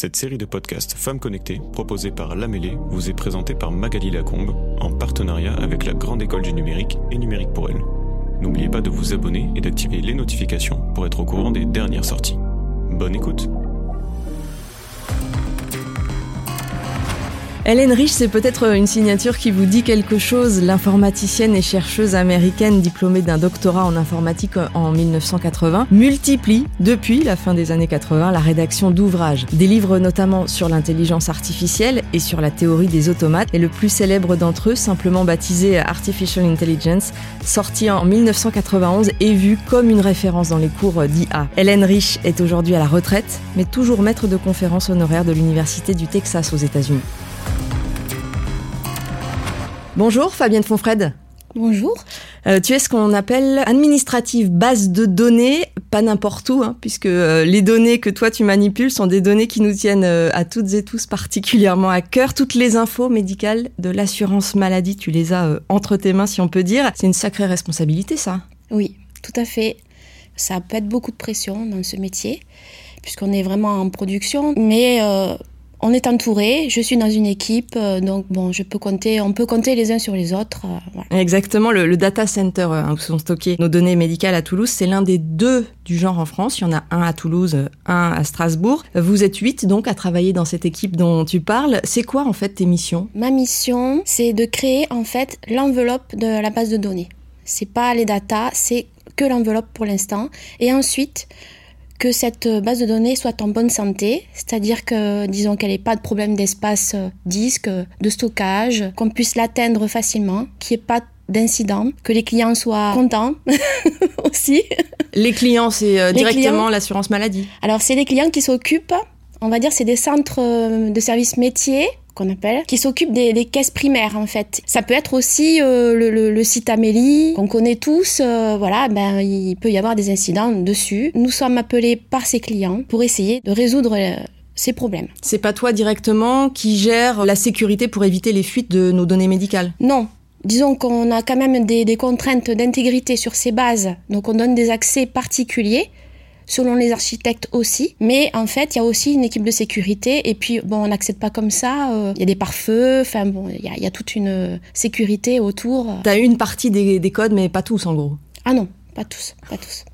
Cette série de podcasts Femmes Connectées, proposée par Lamélé, vous est présentée par Magali Lacombe, en partenariat avec la Grande École du Numérique et Numérique pour Elle. N'oubliez pas de vous abonner et d'activer les notifications pour être au courant des dernières sorties. Bonne écoute Hélène Rich, c'est peut-être une signature qui vous dit quelque chose. L'informaticienne et chercheuse américaine diplômée d'un doctorat en informatique en 1980 multiplie, depuis la fin des années 80, la rédaction d'ouvrages. Des livres notamment sur l'intelligence artificielle et sur la théorie des automates. Et le plus célèbre d'entre eux, simplement baptisé Artificial Intelligence, sorti en 1991 et vu comme une référence dans les cours d'IA. Hélène Rich est aujourd'hui à la retraite, mais toujours maître de conférences honoraires de l'Université du Texas aux États-Unis. Bonjour Fabienne Fonfred. Bonjour. Euh, tu es ce qu'on appelle administrative base de données, pas n'importe où, hein, puisque euh, les données que toi tu manipules sont des données qui nous tiennent euh, à toutes et tous particulièrement à cœur. Toutes les infos médicales de l'assurance maladie, tu les as entre tes mains, si on peut dire. C'est une sacrée responsabilité, ça. Oui, tout à fait. Ça peut être beaucoup de pression dans ce métier, puisqu'on est vraiment en production, mais on est entouré, je suis dans une équipe, euh, donc bon, je peux compter, on peut compter les uns sur les autres. Euh, Exactement, le, data center euh, où sont stockées nos données médicales à Toulouse, c'est l'un des deux du genre en France. Il y en a un à Toulouse, un à Strasbourg. Vous êtes huit donc à travailler dans cette équipe dont tu parles. C'est quoi en fait tes missions? Ma mission, c'est de créer en fait l'enveloppe de la base de données. C'est pas les data, c'est que l'enveloppe pour l'instant. Et ensuite, que cette base de données soit en bonne santé, c'est-à-dire que, disons qu'elle n'ait pas de problème d'espace euh, disque, de stockage, qu'on puisse l'atteindre facilement, qu'il n'y ait pas d'incident, que les clients soient contents aussi. Les clients, c'est euh, directement l'assurance maladie. Alors, c'est les clients qui s'occupent, on va dire, c'est des centres euh, de services métiers qu'on appelle, qui s'occupe des, caisses primaires en fait. Ça peut être aussi euh, le, site Amélie qu'on connaît tous. Euh, voilà, ben il peut y avoir des incidents dessus. Nous sommes appelés par ces clients pour essayer de résoudre euh, ces problèmes. C'est pas toi directement qui gère la sécurité pour éviter les fuites de nos données médicales? Non, Disons qu'on a quand même des, des contraintes d'intégrité sur ces bases, donc on donne des accès particuliers selon les architectes aussi. Mais en fait, il y a aussi une équipe de sécurité. Et puis, bon, on n'accède pas comme ça. Euh, il y a des pare-feux. Enfin, bon, il y, a toute une sécurité autour. Tu as une partie des, des codes, mais pas tous, en gros. Ah non, pas tous, pas tous.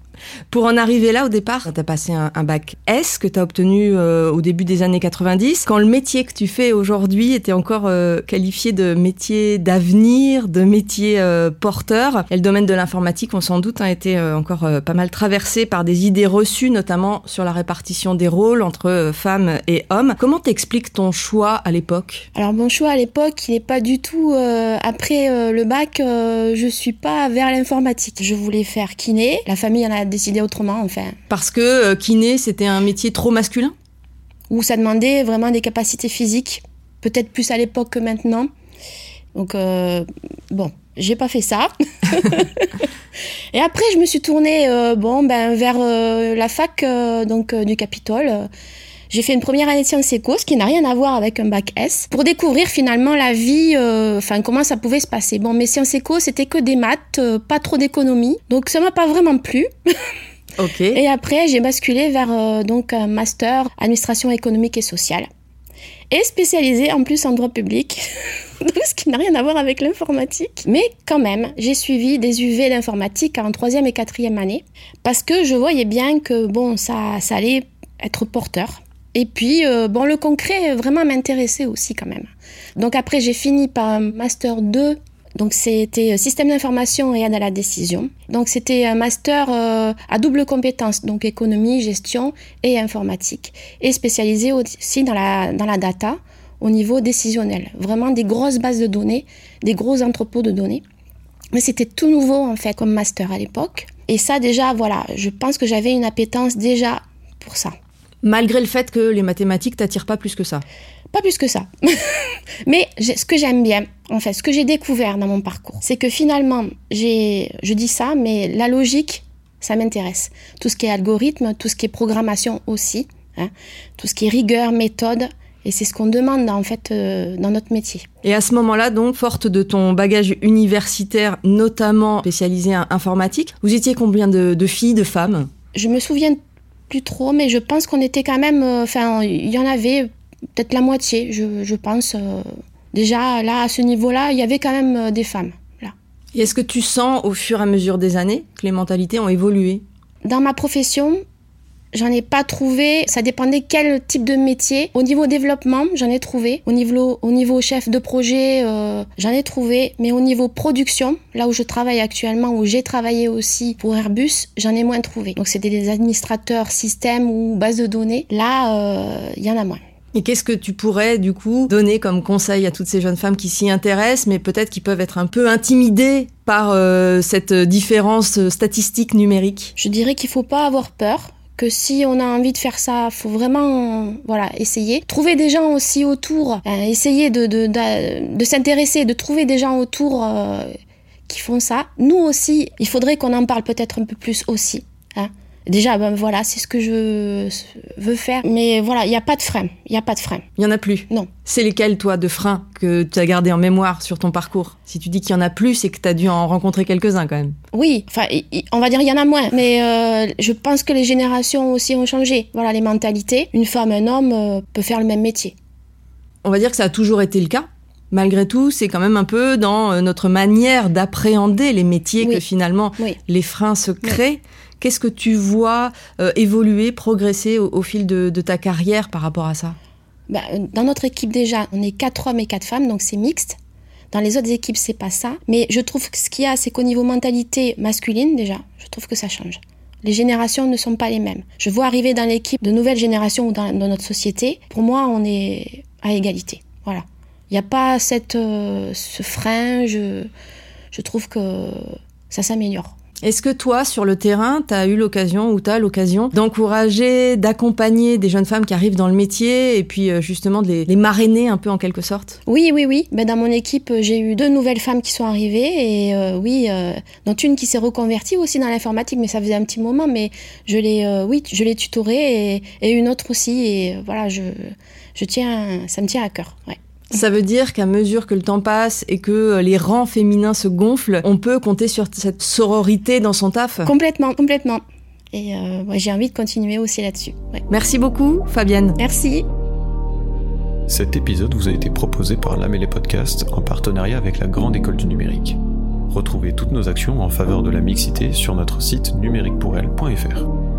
Pour en arriver là, au départ, tu as passé un, bac S que tu as obtenu euh, au début des années 90, quand le métier que tu fais aujourd'hui était encore euh, qualifié de métier d'avenir, de métier euh, porteur. Et le domaine de l'informatique, on s'en doute, a été encore pas mal traversé par des idées reçues, notamment sur la répartition des rôles entre femmes et hommes. Comment t'expliques ton choix à l'époque? Alors mon choix à l'époque, il n'est pas du tout après le bac, je suis pas vers l'informatique. Je voulais faire kiné. La famille en a décidé autrement, enfin. Parce que euh, kiné, c'était un métier trop masculin? Ou ça demandait vraiment des capacités physiques, peut-être plus à l'époque que maintenant. Donc, euh, bon, j'ai pas fait ça. Et après, je me suis tournée euh, bon, ben, vers la fac donc, du Capitole. J'ai fait une première année de sciences éco, ce qui n'a rien à voir avec un bac S, pour découvrir finalement la vie, enfin comment ça pouvait se passer. Bon, mes sciences éco, c'était que des maths, pas trop d'économie, donc ça m'a pas vraiment plu. Ok. Et après, j'ai basculé vers euh, donc un master administration économique et sociale. Et spécialisé en plus en droit public, ce qui n'a rien à voir avec l'informatique. Mais quand même, j'ai suivi des UV d'informatique en troisième et quatrième année parce que je voyais bien que bon, ça, ça allait être porteur. Et puis, euh, bon, le concret vraiment m'intéressait aussi quand même. Donc après, j'ai fini par un master 2 donc c'était euh, système d'information et aide à la décision. Donc c'était un master euh, à double compétence, donc économie, gestion et informatique, et spécialisé aussi dans la, dans la data au niveau décisionnel. Vraiment des grosses bases de données, des gros entrepôts de données. Mais c'était tout nouveau en fait comme master à l'époque. Et ça déjà, voilà, je pense que j'avais une appétence déjà pour ça. Malgré le fait que les mathématiques t'attirent pas plus que ça pas plus que ça. Mais ce que j'aime bien, en fait, ce que j'ai découvert dans mon parcours, c'est que finalement, j'ai, je dis ça, mais la logique, ça m'intéresse. Tout ce qui est algorithme, tout ce qui est programmation aussi, hein, tout ce qui est rigueur, méthode, et c'est ce qu'on demande en fait euh, dans notre métier. Et à ce moment-là, donc, forte de ton bagage universitaire, notamment spécialisé en informatique, vous étiez combien de, de filles, de femmes? Je me souviens plus trop, mais je pense qu'on était quand même. euh, Enfin, il y en avait peut-être la moitié, je, je pense. euh. déjà, là, à ce niveau-là, il y avait quand même euh, des femmes. Là. Et est-ce que tu sens au fur et à mesure des années que les mentalités ont évolué? Dans ma profession, j'en ai pas trouvé. Ça dépendait quel type de métier. Au niveau développement, j'en ai trouvé. Au niveau, au niveau chef de projet, euh, j'en ai trouvé. Mais au niveau production, là où je travaille actuellement, où j'ai travaillé aussi pour Airbus, j'en ai moins trouvé. Donc c'était des administrateurs système ou base de données. Là, euh, il y en a moins. Et qu'est-ce que tu pourrais du coup donner comme conseil à toutes ces jeunes femmes qui s'y intéressent, mais peut-être qui peuvent être un peu intimidées par euh, cette différence statistique numérique? Je dirais qu'il faut pas avoir peur que si on a envie de faire ça, faut vraiment voilà essayer. Trouver des gens aussi autour, euh, essayer de, de, de, s'intéresser, de trouver des gens autour euh, qui font ça. Nous aussi, il faudrait qu'on en parle peut-être un peu plus aussi. Hein. Déjà, ben voilà, c'est ce que je veux faire. Mais voilà, il n'y a pas de frein. Il n'y a pas de frein. Il y en a plus Non. C'est lesquels, toi, de freins que tu as gardé en mémoire sur ton parcours? Si tu dis qu'il y en a plus, c'est que tu as dû en rencontrer quelques-uns quand même. Oui, enfin, on va dire il y en a moins, mais euh, je pense que les générations aussi ont changé. Voilà, les mentalités. Une femme, un homme euh, peut faire le même métier. On va dire que ça a toujours été le cas. Malgré tout, c'est quand même un peu dans euh, notre manière d'appréhender les métiers Oui. que finalement Oui. les freins se créent. Qu'est-ce que tu vois euh, évoluer, progresser au, au fil de, de ta carrière par rapport à ça? Bah, euh, dans notre équipe déjà, on est quatre hommes et quatre femmes, donc c'est mixte. Dans les autres équipes, c'est pas ça. Mais je trouve que ce qu'il y a, c'est qu'au niveau mentalité masculine, déjà, je trouve que ça change. Les générations ne sont pas les mêmes. Je vois arriver dans l'équipe de nouvelles générations ou dans, dans notre société. Pour moi, on est à égalité. Voilà. Il n'y a pas cette, euh, ce frein. Je, je trouve que ça s'améliore. Est-ce que toi, sur le terrain, tu as eu l'occasion ou tu as l'occasion d'encourager, d'accompagner des jeunes femmes qui arrivent dans le métier et puis euh, justement de les, les marrainer un peu en quelque sorte? Oui, oui, oui. Ben, dans mon équipe, euh, j'ai eu deux nouvelles femmes qui sont arrivées et euh, oui, euh, dont une qui s'est reconvertie aussi dans l'informatique, mais ça faisait un petit moment, mais je l'ai, euh, oui, je l'ai tutorée et, et une autre aussi et voilà, je, je tiens, ça me tient à cœur. Ouais. Ça veut dire qu'à mesure que le temps passe et que euh, les rangs féminins se gonflent, on peut compter sur cette sororité dans son taf. Complètement, complètement. Et euh, j'ai envie de continuer aussi là-dessus. Ouais. Merci beaucoup, Fabienne. Merci. Cet épisode vous a été proposé par l'Amélé Podcast en partenariat avec la Grande École du Numérique. Retrouvez toutes nos actions en faveur de la mixité sur notre site numériquepourelle.fr.